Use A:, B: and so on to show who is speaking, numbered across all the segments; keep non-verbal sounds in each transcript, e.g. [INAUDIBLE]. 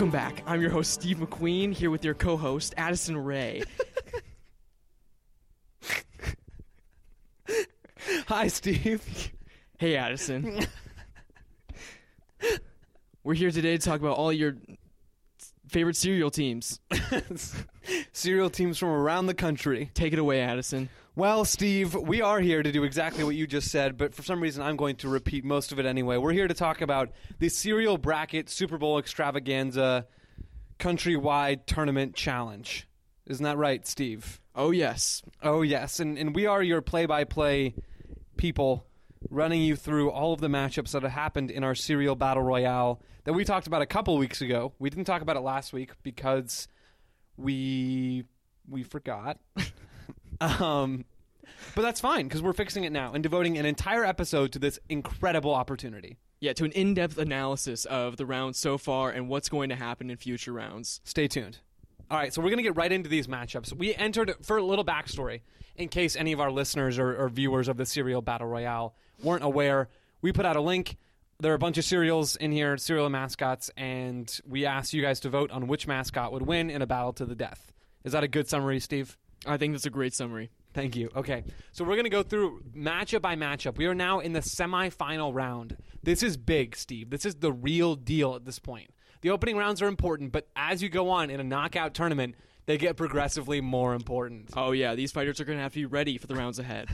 A: Welcome back. I'm your host, Steve McQueen, here with your co host, Addison Rae. [LAUGHS]
B: Hi, Steve.
A: hey, Addison. We're here today to talk about all your favorite cereal teams. [LAUGHS]
B: Cereal teams from around the country.
A: Take it away, Addison.
B: Well, Steve, we are here to do exactly what you just said, but for some reason I'm going to repeat most of it anyway. We're here to talk about the Cereal Bracket Super Bowl Extravaganza Countrywide Tournament Challenge. Isn't that right, Steve?
A: Oh, yes.
B: Oh, yes. And, and we are your play by play people running you through all of the matchups that have happened in our Cereal Battle Royale that we talked about a couple weeks ago. We didn't talk about it last week because we we forgot. [LAUGHS] um, but that's fine because we're fixing it now and devoting an entire episode to this incredible opportunity.
A: Yeah, to an in depth analysis of the rounds so far and what's going to happen in future rounds.
B: Stay tuned. All right, so we're going to get right into these matchups. We entered for a little backstory in case any of our listeners or, or viewers of the Cereal Battle Royale weren't aware. We put out a link. There are a bunch of cereals in here, cereal mascots, and we asked you guys to vote on which mascot would win in a battle to the death. Is that a good summary, Steve?
A: I think that's a great summary.
B: Thank you. Okay. So we're going to go through matchup by matchup. We are now in the semifinal round. This is big, Steve. This is the real deal at this point. The opening rounds are important, but as you go on in a knockout tournament, they get progressively more important.
A: Oh, yeah, these fighters are going to have to be ready for the rounds ahead.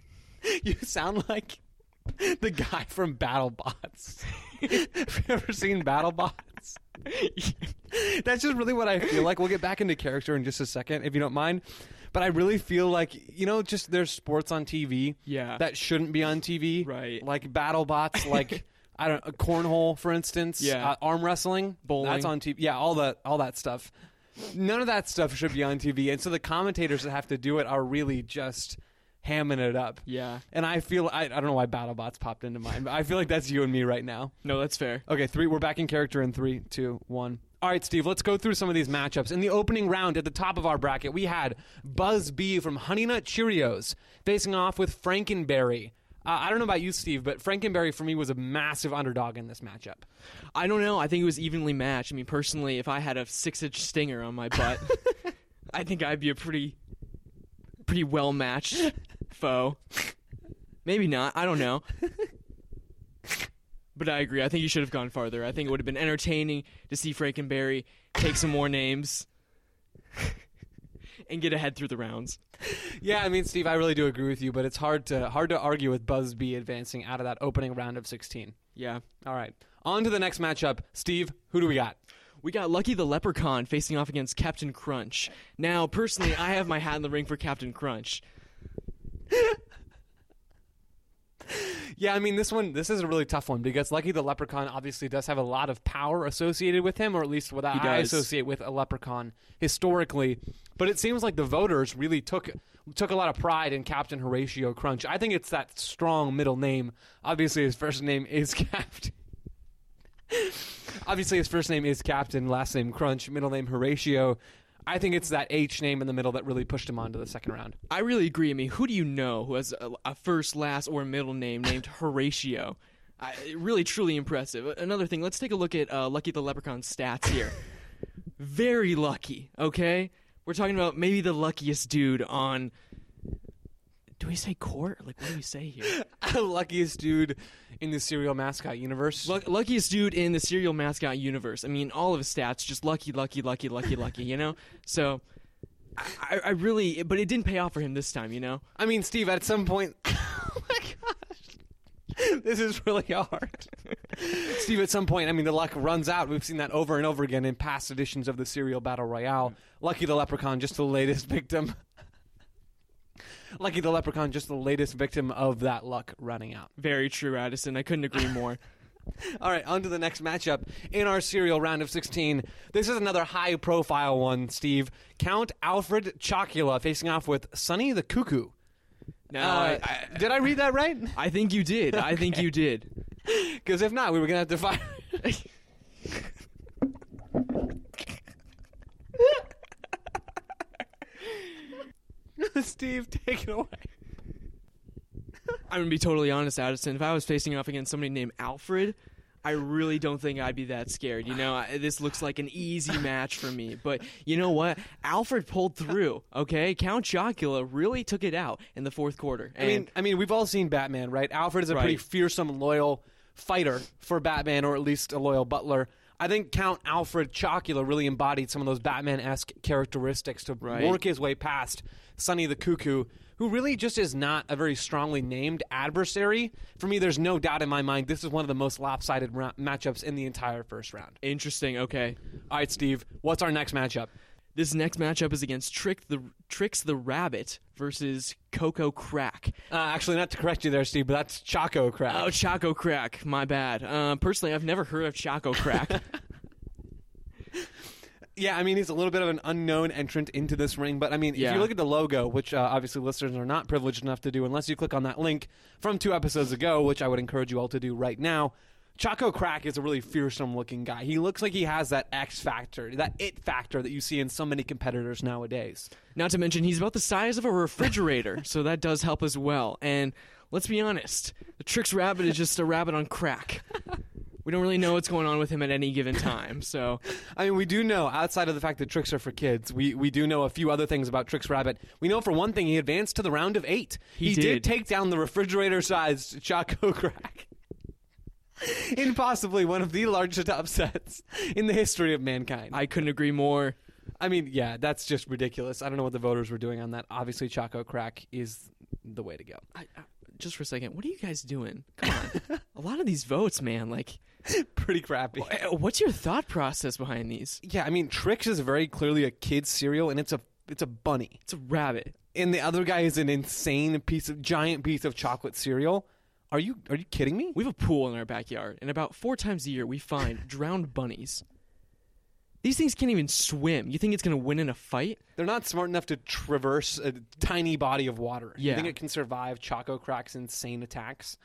A: [LAUGHS]
B: you sound like the guy from BattleBots. [LAUGHS] Have you ever seen BattleBots? [LAUGHS] That's just really what I feel like. We'll get back into character in just a second, if you don't mind. But I really feel like you know, just there's sports on TV,
A: Yeah.
B: that shouldn't be on TV,
A: Right.
B: Like battle bots, [LAUGHS] like I don't know, cornhole, for instance,
A: Yeah.
B: uh, arm wrestling,
A: Bowling.
B: that's on TV. Yeah, all that, all that stuff. None of that stuff should be on TV, and so the commentators that have to do it are really just hamming it up.
A: yeah.
B: And I feel I, I don't know why BattleBots popped into mind, but I feel like that's you and me right now.
A: No, that's fair.
B: Okay, three. We're back in character in three, two, one. All right, Steve. Let's go through some of these matchups. In the opening round, at the top of our bracket, we had Buzz B from Honey Nut Cheerios facing off with Frankenberry. Uh, I don't know about you, Steve, but Frankenberry for me was a massive underdog in this matchup.
A: I don't know. I think it was evenly matched. I mean, personally, if I had a six inch stinger on my butt, [LAUGHS] I think I'd be a pretty, pretty well matched foe. Maybe not. I don't know. But I agree. I think you should have gone farther. I think it would have been entertaining to see Frankenberry take some more names [LAUGHS] and get ahead through the rounds.
B: Yeah, I mean, Steve, I really do agree with you, but it's hard to hard to argue with Buzz B advancing out of that opening round of 16.
A: Yeah.
B: All right, on to the next matchup. Steve, who do we got?
A: We got Lucky the Leprechaun facing off against Captain Crunch. Now, personally, I have my hat in the ring for Captain Crunch. [LAUGHS]
B: Yeah, I mean this one this is a really tough one because Lucky the Leprechaun obviously does have a lot of power associated with him, or at least what I associate with a leprechaun historically. But it seems like the voters really took took a lot of pride in Captain Horatio Crunch. I think it's that strong middle name. Obviously his first name is [LAUGHS] Captain. obviously his first name is Captain, last name Crunch, middle name Horatio. I think it's that H name in the middle that really pushed him on to the second round.
A: I really agree. I mean, who do you know who has a, a first, last, or middle name named [LAUGHS] Horatio? I, really, truly impressive. Another thing, let's take a look at uh, Lucky the Leprechaun's stats here. [LAUGHS] Very lucky, okay? We're talking about maybe the luckiest dude on. Do we say court? Like, what do we say here? [LAUGHS]
B: Luckiest dude in the cereal mascot universe.
A: Luck luckiest dude in the cereal mascot universe. I mean, all of his stats just lucky, lucky, lucky, lucky, lucky. You know, so I, I really, but it didn't pay off for him this time. You know,
B: I mean, Steve, at some point. [LAUGHS] oh my gosh. This is really hard. [LAUGHS] Steve, at some point, I mean, the luck runs out. We've seen that over and over again in past editions of the Cereal Battle Royale. Lucky the Leprechaun, just the latest [LAUGHS] victim. Lucky the Leprechaun, just the latest victim of that luck running out.
A: very true, Addison. I couldn't agree more. [LAUGHS]
B: All right, on to the next matchup in our cereal round of 16. This is another high profile one, Steve. Count Alfred Chocula facing off with Sonny the Cuckoo.
A: Now,
B: Uh,
A: I, I,
B: did I read that right?
A: I think you did. I think you did. [LAUGHS]
B: Because if not, we were going to have to fire. [LAUGHS] [LAUGHS] Steve, take it away.
A: I'm gonna be totally honest, Addison. If I was facing off against somebody named Alfred, I really don't think I'd be that scared. You know, I, this looks like an easy match for me. But you know what? Alfred pulled through. Okay, Count Chocula really took it out in the fourth quarter.
B: I mean, I mean, we've all seen Batman, right? Alfred is a pretty fearsome, loyal fighter for Batman, or at least a loyal butler. I think Count Alfred Chocula really embodied some of those Batman-esque characteristics to
A: Right.
B: work his way past Sonny the Cuckoo, who really just is not a very strongly named adversary. For me, there's no doubt in my mind this is one of the most lopsided ra- matchups in the entire first round.
A: interesting. Okay,
B: All right, Steve, what's our next matchup?
A: This next matchup is against Trick the Trix the Rabbit versus Coco Crack.
B: Uh, actually, not to correct you there, Steve, but that's Choco Crack.
A: Oh, Choco Crack. My bad. Uh, personally, I've never heard of Choco Crack. [LAUGHS]
B: Yeah, I mean he's a little bit of an unknown entrant into this ring, but I mean if you look at the logo, which uh, obviously listeners are not privileged enough to do unless you click on that link from two episodes ago, which I would encourage you all to do right now. Choco Crack is a really fearsome looking guy. He looks like he has that X factor, that it factor that you see in so many competitors nowadays.
A: Not to mention, he's about the size of a refrigerator, [LAUGHS] so that does help as well. And let's be honest, the Trix Rabbit is just a rabbit on crack. We don't really know what's going on with him at any given time. So, [LAUGHS]
B: I mean, we do know outside of the fact that tricks are for kids, we we do know a few other things about Trix Rabbit. We know for one thing he advanced to the round of eight.
A: He
B: did.
A: did.
B: take down the refrigerator-sized Choco Crack. [LAUGHS] In possibly one of the largest [LAUGHS] upsets in the history of mankind.
A: I couldn't agree more.
B: I mean, yeah, that's just ridiculous. I don't know what the voters were doing on that. Obviously, Choco Crack is the way to go.
A: I, I, just for a second, what are you guys doing? Come on. [LAUGHS] a lot of these votes, man, like,
B: Pretty crappy.
A: uh, what's your thought process behind these?
B: Yeah, I mean, Trix is very clearly a kid's cereal, and it's a it's a bunny.
A: It's a rabbit.
B: and the other guy is an insane piece of giant piece of chocolate cereal. Are you are you kidding me?
A: We have a pool in our backyard, and about four times a year we find [LAUGHS] drowned bunnies. These things can't even swim. You think it's going to win in a fight?
B: They're not smart enough to traverse a tiny body of water. You
A: Yeah.
B: think it can survive Choco Crack's insane attacks?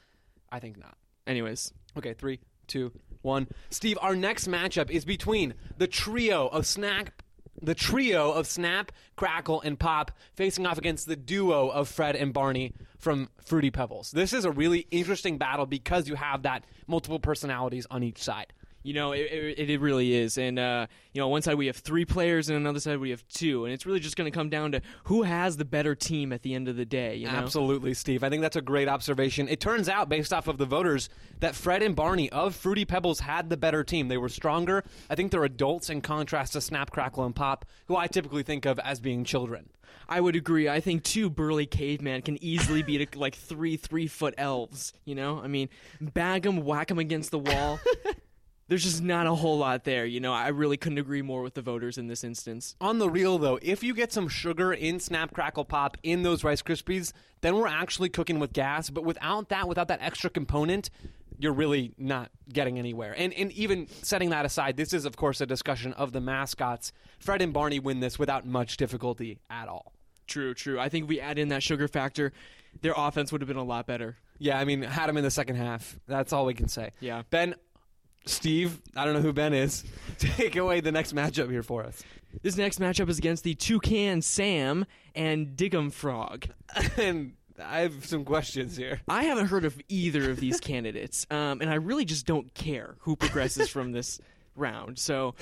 B: I think not.
A: Anyways,
B: Okay, three, two, one. Steve, our next matchup is between the trio of snack the trio of Snap, Crackle, and Pop facing off against the duo of Fred and Barney from Fruity Pebbles. This is a really interesting battle because you have that multiple personalities on each side.
A: You know, it, it, it really is. And, uh, you know, on one side we have three players, and another side we have two. And it's really just going to come down to who has the better team at the end of the day, you know?
B: Absolutely, Steve. I think that's a great observation. It turns out, based off of the voters, that Fred and Barney of Fruity Pebbles had the better team. They were stronger. I think they're adults in contrast to Snap, Crackle, and Pop, who I typically think of as being children.
A: I would agree. I think two burly cavemen can easily beat [LAUGHS] like three three foot elves. You know, I mean, bag them, whack them against the wall. [LAUGHS] There's just not a whole lot there. You know, I really couldn't agree more with the voters in this instance.
B: On the real, though, if you get some sugar in Snap, Crackle, Pop in those Rice Krispies, then we're actually cooking with gas. But without that, without that extra component, you're really not getting anywhere. And and even setting that aside, this is of course a discussion of the mascots. Fred and Barney win this without much difficulty at all.
A: True, true. I think if we add in that sugar factor, their offense would have been a lot better.
B: Yeah, I mean, had them in the second half. That's all we can say.
A: Yeah.
B: Ben, Steve, I don't know who Ben is. [LAUGHS] Take away the next matchup here for us.
A: This next matchup is against the Toucan Sam and Dig'em Frog. [LAUGHS]
B: and I have some questions here.
A: I haven't heard of either of these [LAUGHS] candidates, um, and I really just don't care who progresses from this round. So,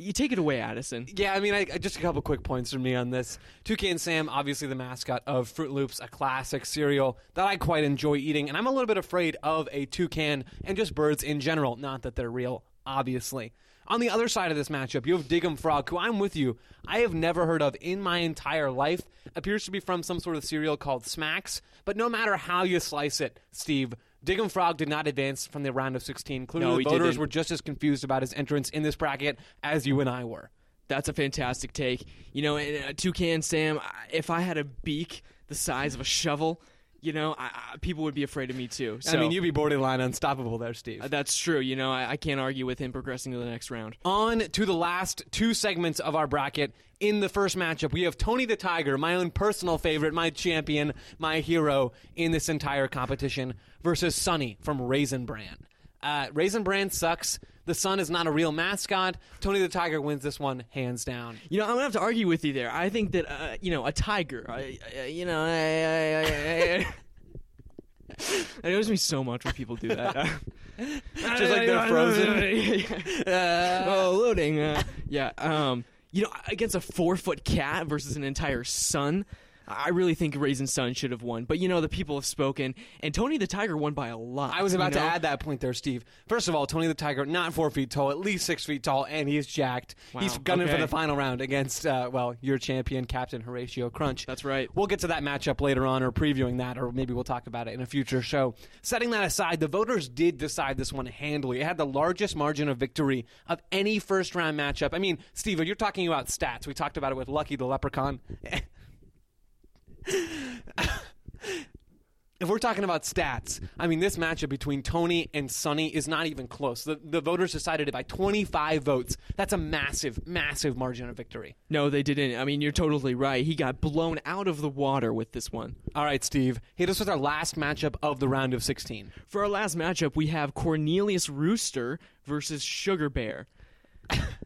A: you take it away, Addison.
B: Yeah, I mean, I, just a couple quick points from me on this. Toucan Sam, obviously the mascot of Froot Loops, a classic cereal that I quite enjoy eating, and I'm a little bit afraid of a toucan and just birds in general. Not that they're real, obviously. On the other side of this matchup, you have Dig'em Frog, who I'm with you. I have never heard of in my entire life. Appears to be from some sort of cereal called Smacks, but no matter how you slice it, Steve, Dig'em Frog did not advance from the round of 16. Clearly,
A: No,
B: the voters
A: didn't.
B: were just as confused about his entrance in this bracket as you and I were.
A: That's a fantastic take. You know, and, uh, Toucan Sam, if I had a beak the size of a shovel, you know, I, I, people would be afraid of me too. So,
B: I mean, you'd be borderline unstoppable there, Steve.
A: uh, that's true. You know, I, I can't argue with him progressing to the next round.
B: On to the last two segments of our bracket. In the first matchup, we have Tony the Tiger, my own personal favorite, my champion, my hero in this entire competition, versus Sunny from Raisin Bran. Uh, Raisin Bran sucks. The Sun is not a real mascot. Tony the Tiger wins this one hands down.
A: You know, I'm gonna have to argue with you there. I think that uh, you know a tiger. I, I, you know, I, It annoys me so much when people do that.
B: Just like they're frozen.
A: Uh, oh, loading. Uh, yeah. Um. You know, against a four foot cat versus an entire sun. I really think Raisin Sun should have won, but you know the people have spoken, and Tony the Tiger won by a lot.
B: I was about
A: you know?
B: to add that point there, Steve. First of all, Tony the Tiger, not four feet tall, at least six feet tall, and he's jacked. He's
A: Wow,
B: gunning for the final round against, uh, well, your champion, Captain Horatio Crunch.
A: That's right.
B: We'll get to that matchup later on, or previewing that, or maybe we'll talk about it in a future show. Setting that aside, the voters did decide this one handily. It had the largest margin of victory of any first round matchup. I mean, Steve, you're talking about stats. We talked about it with Lucky the Leprechaun. [LAUGHS] If we're talking about stats, I mean, this matchup between Tony and Sunny is not even close. The, the voters decided it by 25 votes. That's a massive, massive margin of victory.
A: No, they didn't. I mean, you're totally right. He got blown out of the water with this one.
B: All right, Steve, hit us with our last matchup of the round of 16.
A: For our last matchup, we have Cornelius Rooster versus Sugar Bear. [LAUGHS]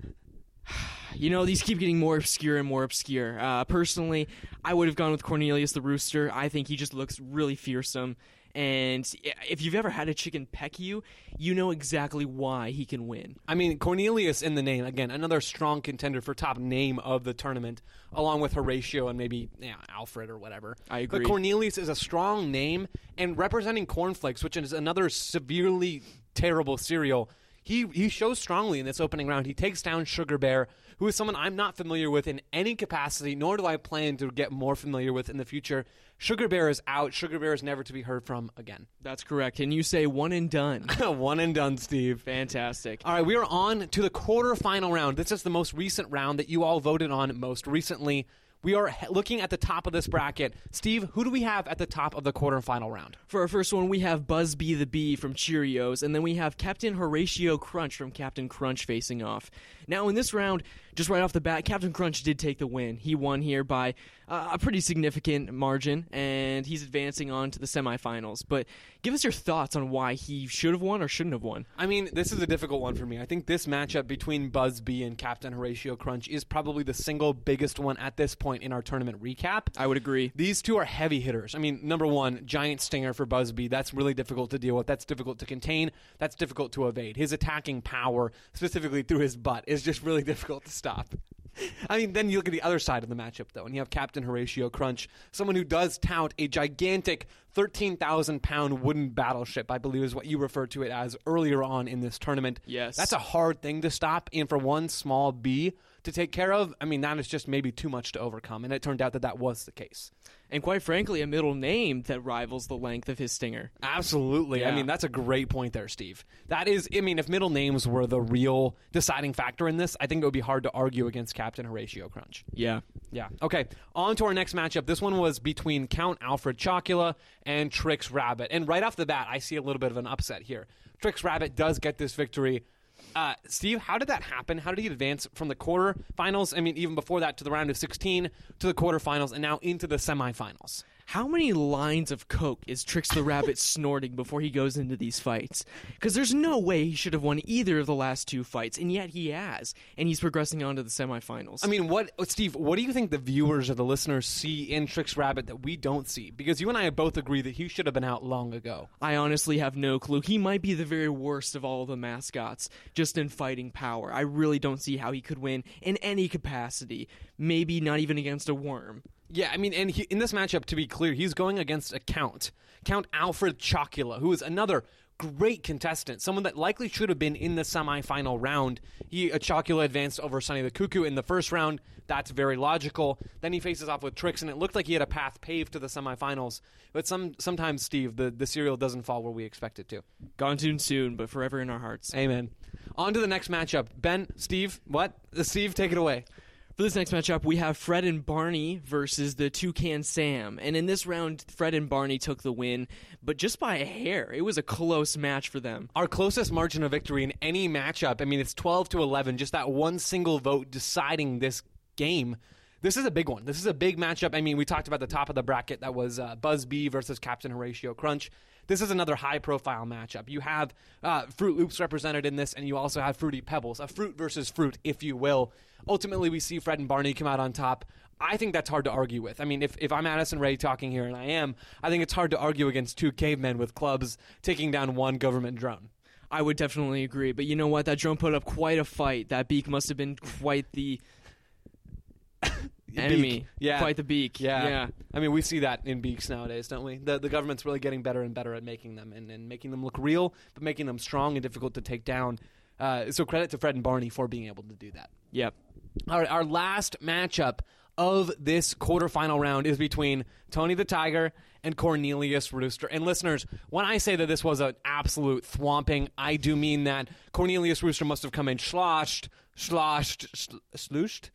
A: you know, these keep getting more obscure and more obscure. Uh, personally, I would have gone with Cornelius the Rooster. I think he just looks really fearsome. And if you've ever had a chicken peck you, you know exactly why he can win.
B: I mean, Cornelius in the name, again, another strong contender for top name of the tournament, along with Horatio and maybe yeah, Alfred or whatever.
A: I agree.
B: But Cornelius is a strong name, and representing cornflakes, which is another severely terrible cereal. He, he shows strongly in this opening round. He takes down Sugar Bear, who is someone I'm not familiar with in any capacity, nor do I plan to get more familiar with in the future. Sugar Bear is out. Sugar Bear is never to be heard from again.
A: That's correct. Can you say one and done. [LAUGHS]
B: One and done, Steve.
A: Fantastic.
B: All right, we are on to the quarterfinal round. This is the most recent round that you all voted on most recently. We are looking at the top of this bracket. Steve, who do we have at the top of the quarterfinal round?
A: For our first one, we have Busby the Bee from Cheerios, and then we have Captain Horatio Crunch from Captain Crunch facing off. Now, in this round, just right off the bat, Captain Crunch did take the win. He won here by uh, a pretty significant margin, and he's advancing on to the semifinals. But give us your thoughts on why he should have won or shouldn't have won.
B: I mean, this is a difficult one for me. I think this matchup between Busby and Captain Horatio Crunch is probably the single biggest one at this point in our tournament recap.
A: I would agree.
B: These two are heavy hitters. I mean, number one, giant stinger for Busby. That's really difficult to deal with. That's difficult to contain. That's difficult to evade. His attacking power, specifically through his butt, is just really [LAUGHS] difficult to stop. [LAUGHS] I mean, then you look at the other side of the matchup, though, and you have Captain Horatio Crunch, someone who does tout a gigantic 13,000 pound wooden battleship, I believe is what you referred to it as earlier on in this tournament.
A: Yes.
B: That's a hard thing to stop, and for one small bee to take care of, I mean, that is just maybe too much to overcome, and it turned out that that was the case.
A: And quite frankly, a middle name that rivals the length of his stinger.
B: Absolutely. I mean, that's a great point there, Steve. That is, I mean, if middle names were the real deciding factor in this, I think it would be hard to argue against Captain Horatio Crunch.
A: Yeah.
B: Yeah. Okay. On to our next matchup. This one was between Count Alfred Chocula and Trix Rabbit. And right off the bat, I see a little bit of an upset here. Trix Rabbit does get this victory. Uh, Steve, how did that happen? How did he advance from the quarterfinals? I mean, even before that, to the round of 16, to the quarterfinals, and now into the semifinals?
A: How many lines of coke is Trix the Rabbit [LAUGHS] snorting before he goes into these fights? Because there's no way he should have won either of the last two fights, and yet he has, and he's progressing on to the semifinals.
B: I mean, what, Steve? What do you think the viewers or the listeners see in Trix Rabbit that we don't see? Because you and I both agree that he should have been out long ago.
A: I honestly have no clue. He might be the very worst of all of the mascots, just in fighting power. I really don't see how he could win in any capacity. Maybe not even against a worm.
B: Yeah, I mean, and he, in this matchup, to be clear, he's going against a Count, Count Alfred Chocula, who is another great contestant, someone that likely should have been in the semifinal round. He uh, Chocula advanced over Sonny the Cuckoo in the first round. That's very logical. Then he faces off with Trix, and it looked like he had a path paved to the semifinals. But some sometimes, Steve, the, the cereal doesn't fall where we expect it to.
A: Gone too soon, but forever in our hearts.
B: Amen. On to the next matchup. Ben, Steve, what? Steve, take it away.
A: For this next matchup, we have Fred and Barney versus the Toucan Sam. And in this round, Fred and Barney took the win, but just by a hair. It was a close match for them.
B: our closest margin of victory in any matchup. I mean, it's 12 to 11, just that one single vote deciding this game. This is a big one. This is a big matchup. I mean, we talked about the top of the bracket that was uh, Buzz B versus Captain Horatio Crunch. This is another high profile matchup. You have uh, Froot Loops represented in this, and you also have Fruity Pebbles, a fruit versus fruit, if you will. Ultimately, we see Fred and Barney come out on top. I think that's hard to argue with. I mean, if, if I'm Addison Rae talking here, and I am, I think it's hard to argue against two cavemen with clubs taking down one government drone.
A: I would definitely agree. But you know what? That drone put up quite a fight. That beak must have been quite the enemy.
B: Yeah.
A: Quite the beak.
B: Yeah.
A: Yeah.
B: I mean, we see that in beaks nowadays, don't we? The, the government's really getting better and better at making them and, and making them look real, but making them strong and difficult to take down. Uh, so credit to Fred and Barney for being able to do that.
A: Yep.
B: All right, our last matchup of this quarterfinal round is between Tony the Tiger and Cornelius Rooster. And listeners, when I say that this was an absolute thwomping, I do mean that Cornelius Rooster must have come in sloshed, sloshed, sl- slooshed,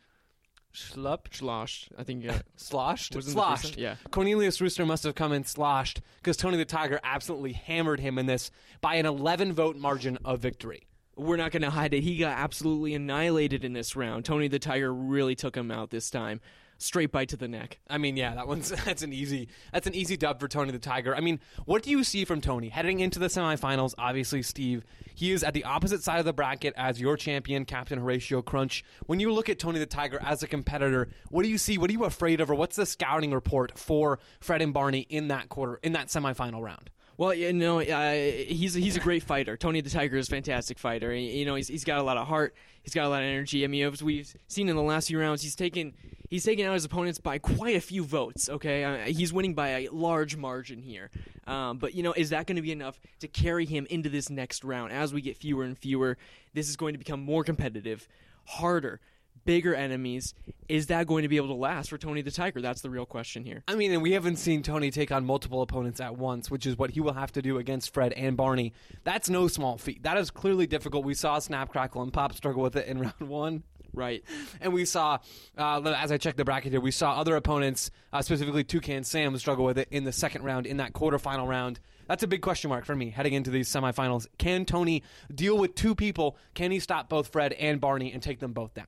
B: schlupped,
A: Sloshed. I think you [LAUGHS] got
B: sloshed,
A: Wasn't the
B: sloshed.
A: one? Yeah.
B: Cornelius Rooster must have come in sloshed because Tony the Tiger absolutely hammered him in this by an 11 vote margin of victory.
A: we're not going to hide it. He got absolutely annihilated in this round. Tony the Tiger really took him out this time. Straight bite to the neck.
B: I mean, yeah, that one's [LAUGHS] that's an easy that's an easy dub for Tony the Tiger. I mean, what do you see from Tony heading into the semifinals? Obviously, Steve, he is at the opposite side of the bracket as your champion, Captain Horatio Crunch. When you look at Tony the Tiger as a competitor, what do you see? What are you afraid of, or what's the scouting report for Fred and Barney in that quarter in that semifinal round?
A: Well, you know, uh, he's he's a great fighter. Tony the Tiger is a fantastic fighter. You know, he's he's got a lot of heart. He's got a lot of energy. I mean, as we've seen in the last few rounds, he's taken he's taken out his opponents by quite a few votes. Okay, uh, he's winning by a large margin here. Um, but you know, is that going to be enough to carry him into this next round? As we get fewer and fewer, this is going to become more competitive, harder. Bigger enemies. Is that going to be able to last for Tony the Tiger? That's the real question here.
B: I mean, and we haven't seen Tony take on multiple opponents at once, which is what he will have to do against Fred and Barney. That's no small feat. That is clearly difficult. We saw Snap, Crackle, and Pop struggle with it in [LAUGHS] round one.
A: Right.
B: And we saw, uh, as I checked the bracket here, we saw other opponents, uh, specifically Toucan Sam, struggle with it in the second round, in that quarterfinal round. That's a big question mark for me heading into these semifinals. Can Tony deal with two people? Can he stop both Fred and Barney and take them both down?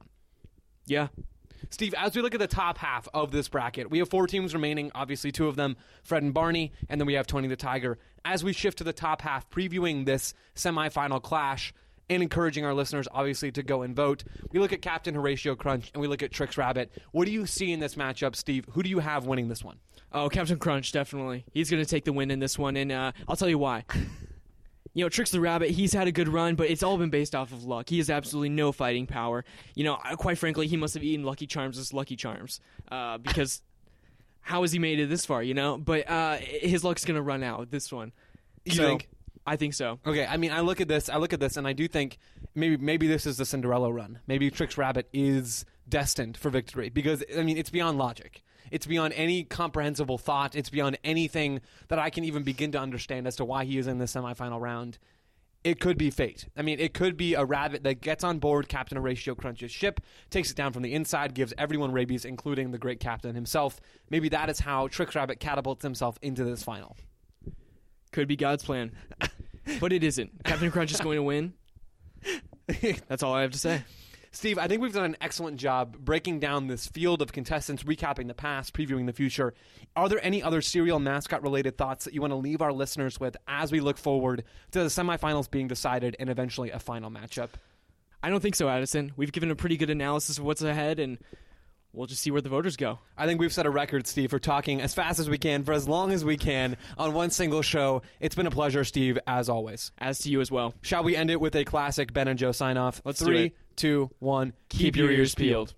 A: Yeah.
B: Steve, as we look at the top half of this bracket, we have four teams remaining. Obviously, two of them, Fred and Barney, and then we have Tony the Tiger. As we shift to the top half, previewing this semifinal clash and encouraging our listeners, obviously, to go and vote, we look at Captain Horatio Crunch and we look at Trix Rabbit. What do you see in this matchup, Steve? Who do you have winning this one?
A: Oh, Captain Crunch, definitely. He's going to take the win in this one, and uh, I'll tell you why. You know, Trix the Rabbit, he's had a good run, but it's all been based off of luck. He has absolutely no fighting power. You know, quite frankly, he must have eaten Lucky Charms as Lucky Charms. Uh, because [LAUGHS] how has he made it this far, you know? But uh, his luck's going to run out this one.
B: You
A: So,
B: think?
A: I think so.
B: Okay, I mean, I look at this, I look at this, and I do think maybe maybe this is the Cinderella run. Maybe Trix Rabbit is destined for victory because I mean, it's beyond logic. It's beyond any comprehensible thought. It's beyond anything that I can even begin to understand as to why he is in the semifinal round. It could be fate. I mean, it could be a rabbit that gets on board Captain Horatio Crunch's ship, takes it down from the inside, gives everyone rabies, including the great captain himself. Maybe that is how Trix Rabbit catapults himself into this final.
A: Could be God's plan. [LAUGHS] but it isn't. Captain Crunch is going to win. [LAUGHS] That's all I have to say.
B: Steve, I think we've done an excellent job breaking down this field of contestants, recapping the past, previewing the future. Are there any other cereal mascot related thoughts that you want to leave our listeners with as we look forward to the semifinals being decided and eventually a final matchup?
A: I don't think so, Addison. We've given a pretty good analysis of what's ahead, and we'll just see where the voters go.
B: I think we've set a record, Steve, for talking as fast as we can for as long as we can on one single show. It's been a pleasure, Steve, as always.
A: As to you as well.
B: Shall we end it with a classic Ben and Joe sign off?
A: Let's do it.
B: two, one.
A: Keep, your ears peeled.